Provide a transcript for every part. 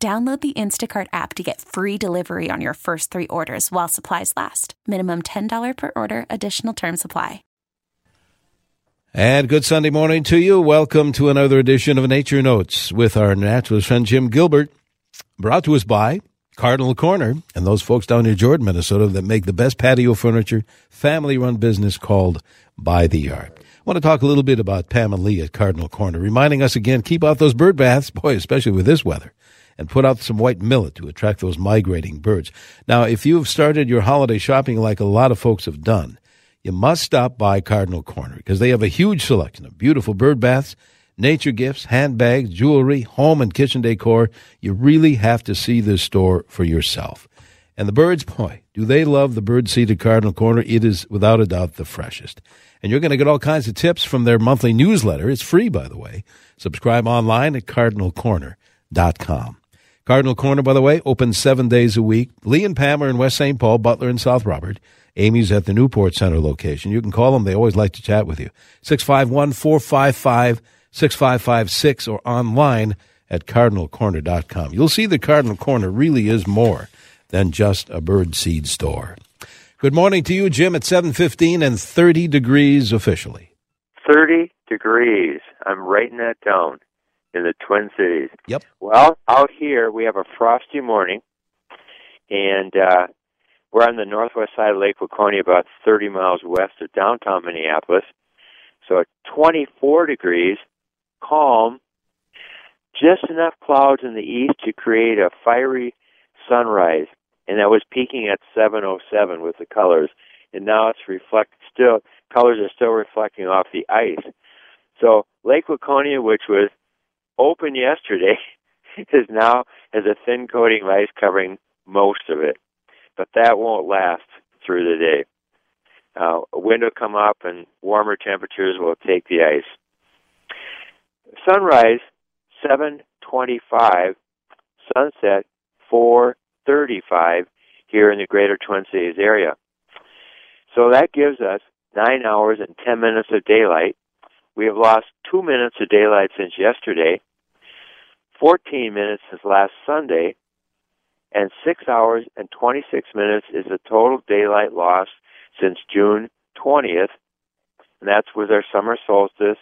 Download the Instacart app to get free delivery on your first three orders while supplies last. Minimum $10 per order, additional term supply. And good Sunday morning to you. Welcome to another edition of Nature Notes with our naturalist friend Jim Gilbert. Brought to us by Cardinal Corner and those folks down near Jordan, Minnesota that make the best patio furniture, family run business called By the Yard. I want to talk a little bit about Pam and Lee at Cardinal Corner, reminding us again keep out those bird baths, boy, especially with this weather and put out some white millet to attract those migrating birds. Now, if you've started your holiday shopping like a lot of folks have done, you must stop by Cardinal Corner because they have a huge selection of beautiful bird baths, nature gifts, handbags, jewelry, home and kitchen decor. You really have to see this store for yourself. And the birds, boy, do they love the bird seed at Cardinal Corner. It is without a doubt the freshest. And you're going to get all kinds of tips from their monthly newsletter. It's free, by the way. Subscribe online at cardinalcorner.com. Cardinal Corner, by the way, open seven days a week. Lee and Pam are in West St. Paul, Butler, and South Robert. Amy's at the Newport Center location. You can call them. They always like to chat with you. 651 455 6556 or online at cardinalcorner.com. You'll see the Cardinal Corner really is more than just a bird seed store. Good morning to you, Jim, at 715 and 30 degrees officially. 30 degrees. I'm writing that down in the Twin Cities. Yep. Well, out here we have a frosty morning, and uh, we're on the northwest side of Lake Waconia, about 30 miles west of downtown Minneapolis. So at 24 degrees, calm, just enough clouds in the east to create a fiery sunrise, and that was peaking at 7:07 with the colors, and now it's reflect still colors are still reflecting off the ice. So Lake Waconia, which was open yesterday is now has a thin coating of ice covering most of it, but that won't last through the day. Uh, a wind will come up and warmer temperatures will take the ice. Sunrise 7:25, sunset 4:35 here in the Greater Twin Cities area. So that gives us nine hours and ten minutes of daylight. We have lost two minutes of daylight since yesterday, 14 minutes since last Sunday, and 6 hours and 26 minutes is the total daylight loss since June 20th. And that's with our summer solstice,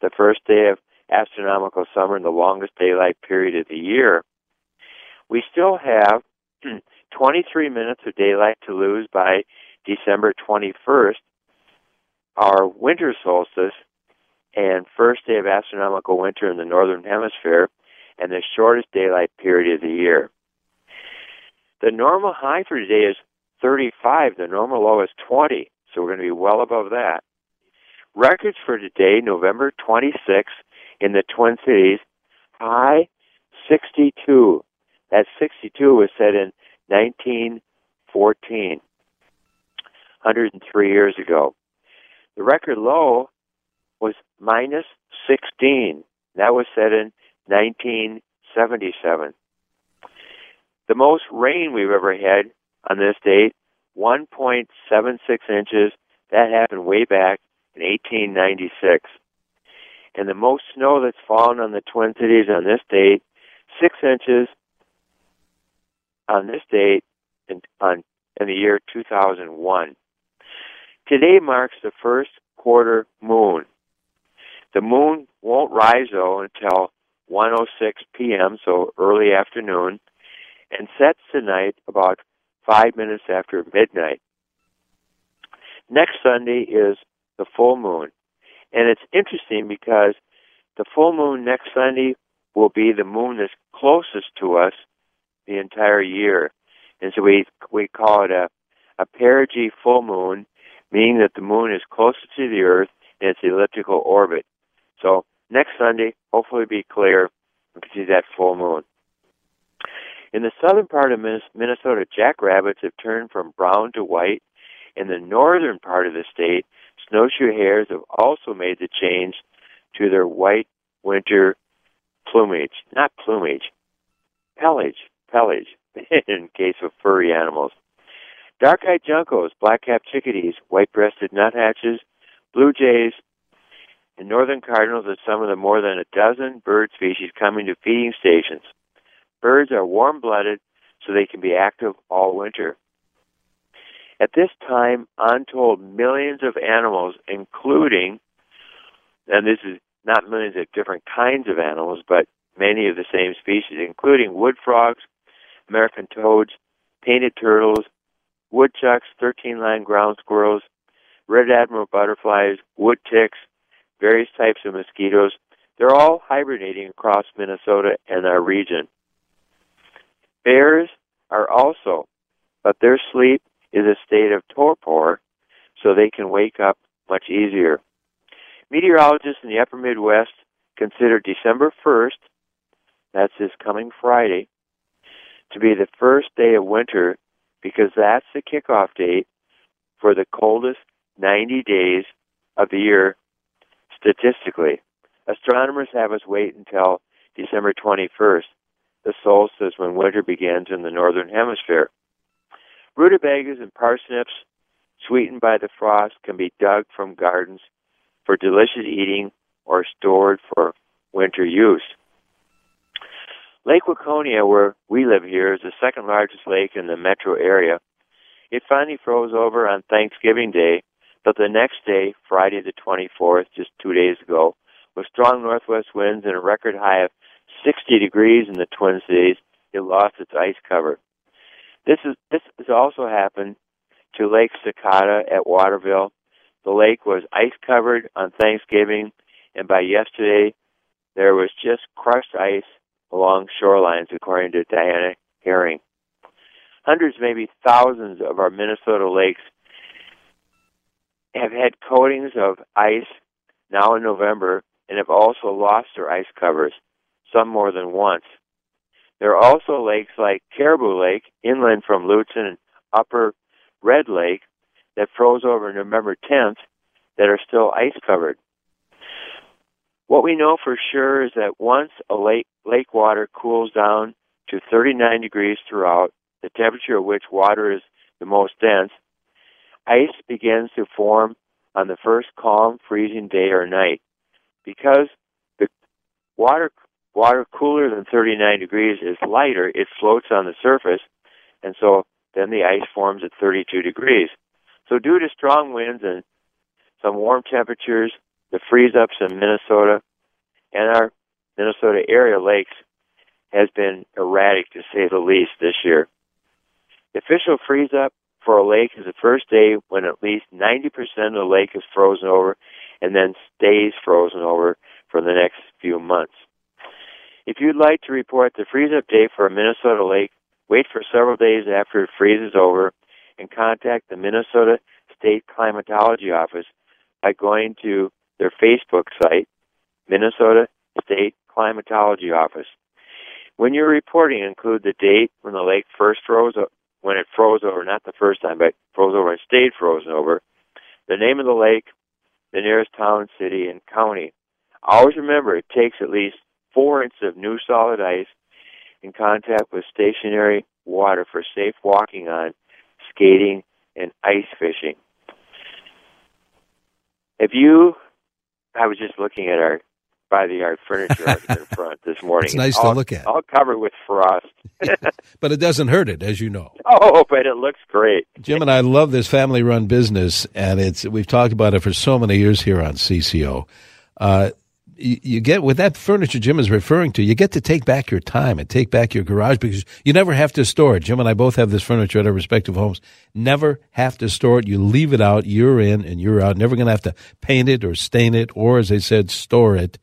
the first day of astronomical summer and the longest daylight period of the year. We still have 23 minutes of daylight to lose by December 21st, our winter solstice, and first day of astronomical winter in the northern hemisphere and the shortest daylight period of the year. The normal high for today is 35. The normal low is 20. So we're going to be well above that. Records for today, November 26th, in the Twin Cities, high 62. That 62 was set in 1914, 103 years ago. The record low was minus 16. That was set in 1977. The most rain we've ever had on this date, 1.76 inches. That happened way back in 1896. And the most snow that's fallen on the Twin Cities on this date, 6 inches on this date in, on, in the year 2001. Today marks the first quarter moon. The moon won't rise though until 1:06 p.m., so early afternoon, and sets tonight about five minutes after midnight. Next Sunday is the full moon, and it's interesting because the full moon next Sunday will be the moon that's closest to us the entire year, and so we we call it a a perigee full moon, meaning that the moon is closer to the Earth in its elliptical orbit. So next Sunday, hopefully be clear. We can see that full moon. In the southern part of Minnesota, jackrabbits have turned from brown to white. In the northern part of the state, snowshoe hares have also made the change to their white winter plumage. Not plumage, pelage, pelage, in case of furry animals. Dark-eyed juncos, black-capped chickadees, white-breasted nuthatches, blue jays, and northern cardinals are some of the more than a dozen bird species coming to feeding stations. Birds are warm-blooded, so they can be active all winter. At this time, untold millions of animals, including, and this is not millions of different kinds of animals, but many of the same species, including wood frogs, American toads, painted turtles, woodchucks, 13 line ground squirrels, red admiral butterflies, wood ticks, various types of mosquitoes. They're all hibernating across Minnesota and our region. Bears are also, but their sleep is a state of torpor, so they can wake up much easier. Meteorologists in the upper Midwest consider December 1st, that's this coming Friday, to be the first day of winter because that's the kickoff date for the coldest 90 days of the year statistically. Astronomers have us wait until December 21st, the solstice when winter begins in the northern hemisphere. Rutabagas and parsnips, sweetened by the frost, can be dug from gardens for delicious eating or stored for winter use. Lake Waconia, where we live here, is the second largest lake in the metro area. It finally froze over on Thanksgiving Day, but the next day, Friday the 24th, just two days ago, with strong northwest winds and a record high of 60 degrees in the Twin Cities, it lost its ice cover. This is this has also happened to Lake Sakatah at Waterville. The lake was ice covered on Thanksgiving, and by yesterday, there was just crushed ice along shorelines, according to Diana Herring. Hundreds, maybe thousands of our Minnesota lakes have had coatings of ice now in November and have also lost their ice covers, some more than once. There are also lakes like Caribou Lake, inland from Lutsen and Upper Red Lake, that froze over November 10th that are still ice covered. What we know for sure is that once a lake, lake water cools down to 39 degrees throughout, the temperature at which water is the most dense, ice begins to form on the first calm, freezing day or night. Because the water water cooler than 39 degrees is lighter, it floats on the surface, and so then the ice forms at 32 degrees. So due to strong winds and some warm temperatures, the freeze ups in Minnesota and our Minnesota area lakes has been erratic to say the least this year. The official freeze up for a lake is the first day when at least 90% of the lake is frozen over and then stays frozen over for the next few months. If you'd like to report the freeze up date for a Minnesota lake, wait for several days after it freezes over and contact the Minnesota State Climatology Office by going to their Facebook site, Minnesota State Climatology Office. When you're reporting, include the date when the lake first froze, when it froze over, not the first time, but froze over and stayed frozen over, the name of the lake, the nearest town, city, and county. Always remember it takes at least four inches of new solid ice in contact with stationary water for safe walking on, skating, and ice fishing. If you, I was just looking at our by the yard furniture in front this morning. It's nice all, to look at. All covered with frost. but it doesn't hurt it, as you know. Oh, but it looks great. Jim and I love this family-run business, and it's we've talked about it for so many years here on CCO. Uh, you, get with that furniture Jim is referring to, you get to take back your time and take back your garage because you never have to store it. Jim and I both have this furniture at our respective homes. Never have to store it. You leave it out. You're in and you're out. Never going to have to paint it or stain it or, as I said, store it.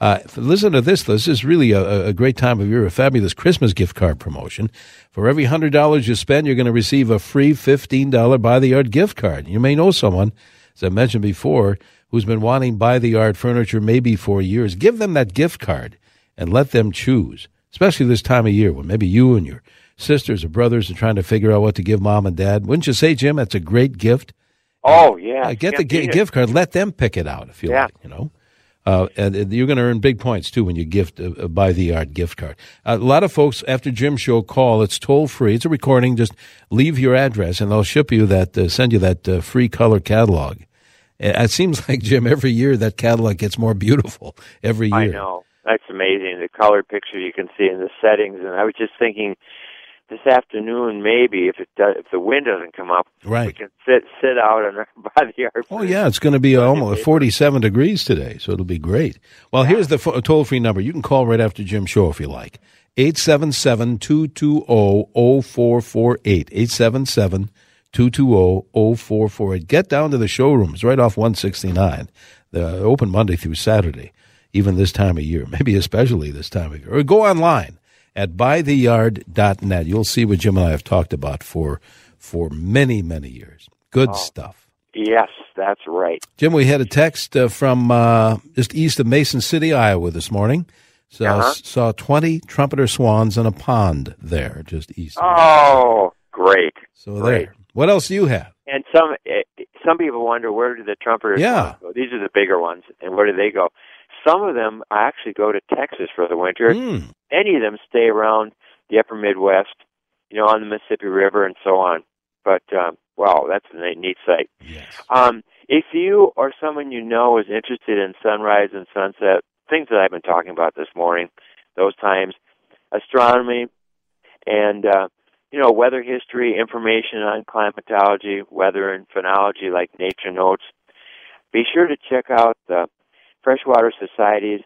Uh, listen to this. This is really a, a, great time of year, a fabulous Christmas gift card promotion. For every $100 you spend, you're going to receive a free $15 By the Yard gift card. You may know someone, as I mentioned before, who's been wanting By the Yard furniture maybe for years. Give them that gift card and let them choose. especially this time of year when maybe you and your sisters or brothers are trying to figure out what to give mom and dad. Wouldn't you say, Jim? That's a great gift. Oh yeah, uh, get the g- gift card. Let them pick it out if you yeah. like. You know. Uh, and you're going to earn big points too when you gift uh, uh By the Yard gift card. Uh, a lot of folks after Jim's show call. It's toll free. It's a recording. Just leave your address and they'll ship you that, uh, send you that uh, free color catalog. It seems like Jim every year that catalog gets more beautiful every year. I know that's amazing. The color picture you can see in the settings, and I was just thinking this afternoon, maybe if it does, if the wind doesn't come up, right, we can sit sit out and by the yard. Oh yeah, it's going to be almost forty seven degrees today, so it'll be great. Well, yeah. here's the toll free number. You can call right after Jim's show if you like. 877-220-0448. 877-220-0448. Get down to the showrooms right off 169. They're open Monday through Saturday, even this time of year, maybe especially this time of year. Or go online at buytheyard.net. You'll see what Jim and I have talked about for for many, many years. Good oh, stuff. Yes, that's right. Jim, we had a text uh, from uh, just east of Mason City, Iowa this morning. So uh-huh. saw 20 trumpeter swans in a pond there, just east. Oh, great. So great. there. What else do you have? And some eh, some people wonder where do the trumpeters yeah. go? These are the bigger ones, and where do they go? Some of them I actually go to Texas for the winter. Mm. Any of them stay around the upper Midwest, you know, on the Mississippi River and so on. But um, wow, that's a neat sight. Yes. Um, if you or someone you know is interested in sunrise and sunset, things that I've been talking about this morning, those times, astronomy, and uh, you know, weather history, information on climatology, weather and phenology like Nature Notes. Be sure to check out the Freshwater Society's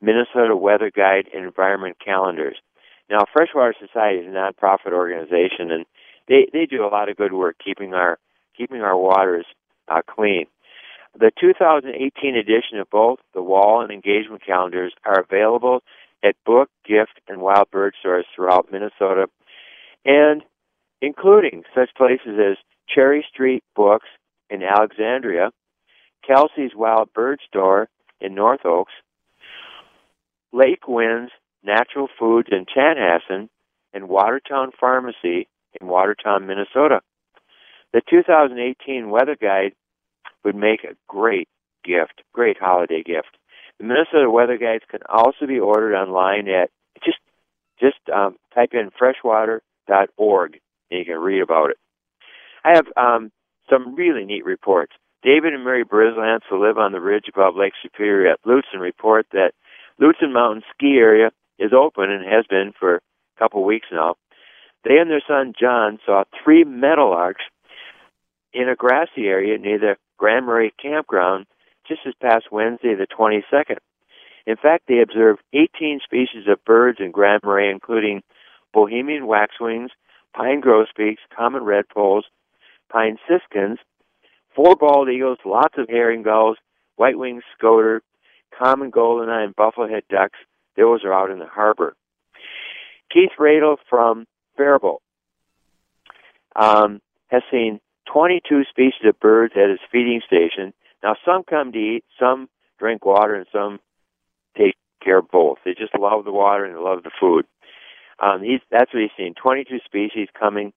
Minnesota Weather Guide and Environment Calendars. Now, Freshwater Society is a nonprofit organization, and they they do a lot of good work keeping our keeping our waters uh, clean. The 2018 edition of both the wall and engagement calendars are available at book, gift, and wild bird stores throughout Minnesota, and including such places as Cherry Street Books in Alexandria, Kelsey's Wild Bird Store in North Oaks, Lake Winds Natural Foods in Chanhassen, and Watertown Pharmacy in Watertown, Minnesota. The 2018 weather guide would make a great gift, great holiday gift. The Minnesota weather guides can also be ordered online at just just um, type in freshwater.org and you can read about it. I have um, some really neat reports. David and Mary Brislance, who live on the ridge above Lake Superior at Lutsen, report that Lutsen Mountain ski area is open and has been for a couple of weeks now. They and their son John saw three meadowlarks in a grassy area near the Grand Marais campground just this past Wednesday, the 22nd. In fact, they observed 18 species of birds in Grand Marais, including Bohemian waxwings, pine grosbeaks, common redpolls, pine siskins, four bald eagles, lots of herring gulls, white-winged scoter, common goldeneye, and bufflehead ducks. Those are out in the harbor. Keith Radel from Faribault um, has seen 22 species of birds at his feeding station. Now, some come to eat, some drink water, and some take care of both. They just love the water and they love the food. Um, he's, that's what he's seen. 22 species coming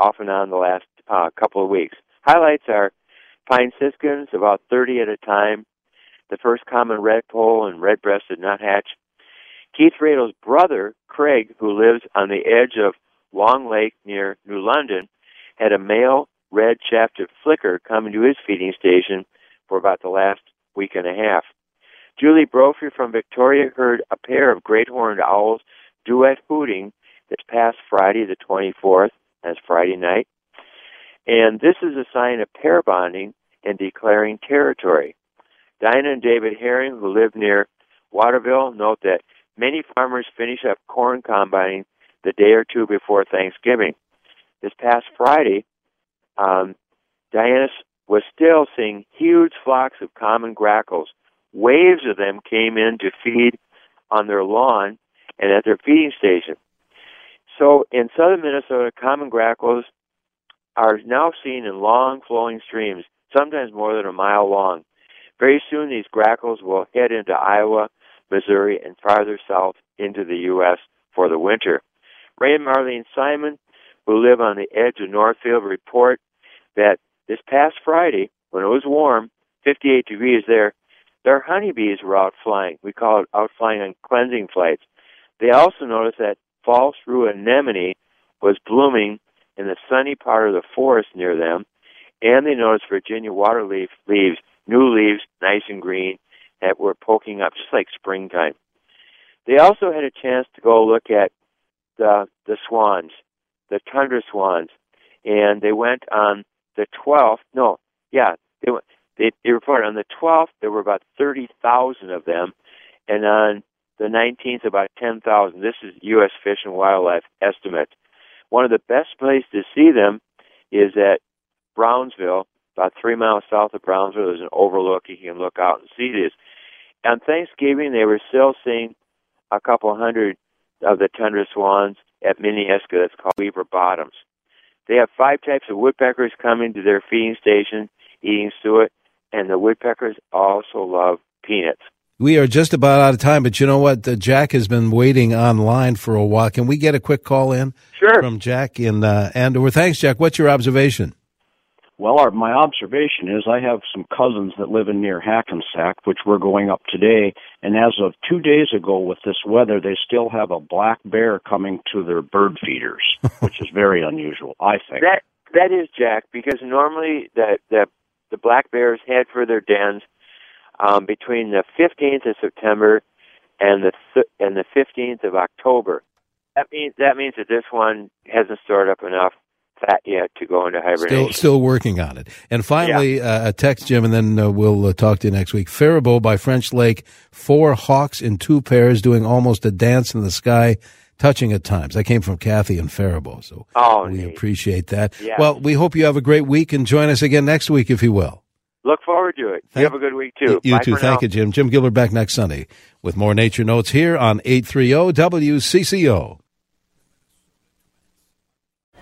off and on the last uh, couple of weeks. Highlights are pine siskins, about 30 at a time, the first common redpoll and red-breasted nuthatch. Keith Radel's brother, Craig, who lives on the edge of Long Lake near New London, had a male red-shafted flicker coming to his feeding station for about the last week and a half. Julie Brophy from Victoria heard a pair of great horned owls duet hooting this past Friday, the 24th, that's Friday night. And this is a sign of pair bonding and declaring territory. Dinah and David Herring, who live near Waterville, note that many farmers finish up corn combining the day or two before Thanksgiving. This past Friday, um, Diana was still seeing huge flocks of common grackles. Waves of them came in to feed on their lawn and at their feeding station. So in southern Minnesota, common grackles are now seen in long flowing streams sometimes more than a mile long. Very soon, these grackles will head into Iowa, Missouri, and farther south into the U.S. for the winter. Ray and Marlene Simon, who live on the edge of Northfield, report that this past Friday, when it was warm, 58 degrees there, their honeybees were out flying. We call it out flying on cleansing flights. They also noticed that false rue anemone was blooming in the sunny part of the forest near them, and they noticed Virginia waterleaf leaves, new leaves, nice and green, that were poking up just like springtime. They also had a chance to go look at the the swans, the tundra swans, and they went on the 12th. No, yeah, they went. They, they reported on the 12th there were about 30,000 of them, and on the 19th about 10,000. This is U.S. Fish and Wildlife estimate. One of the best places to see them is at Brownsville, about three miles south of Brownsville. There's an overlook. You can look out and see this. On Thanksgiving, they were still seeing a couple hundred of the tundra swans at Minneiska. That's called Weaver Bottoms. They have five types of woodpeckers coming to their feeding station, eating suet, and the woodpeckers also love peanuts. We are just about out of time, but you know what? Uh, Jack has been waiting online for a while. Can we get a quick call in? Sure. From Jack in uh, Andover. Thanks, Jack. What's your observation? Well, our, my observation is I have some cousins that live in near Hackensack, which we're going up today. And as of two days ago, with this weather, they still have a black bear coming to their bird feeders, which is very unusual, I think. That that is Jack, because normally the the the black bears head for their dens um, between the 15th of September and the th- and the 15th of October. That means that means that this one hasn't stored up enough fat yet to go into hibernation. Still, still working on it. And finally, yeah. uh, a text, Jim, and then uh, we'll uh, talk to you next week. Faribault by French Lake, four hawks in two pairs doing almost a dance in the sky, touching at times. I came from Kathy and Faribault, so oh, we neat. appreciate that. Yeah. Well, we hope you have a great week and join us again next week, if you will. Look forward to it. Thank, you have a good week, too. You Bye too. Thank now. you, Jim. Jim Gilbert back next Sunday with more Nature Notes here on 830 WCCO.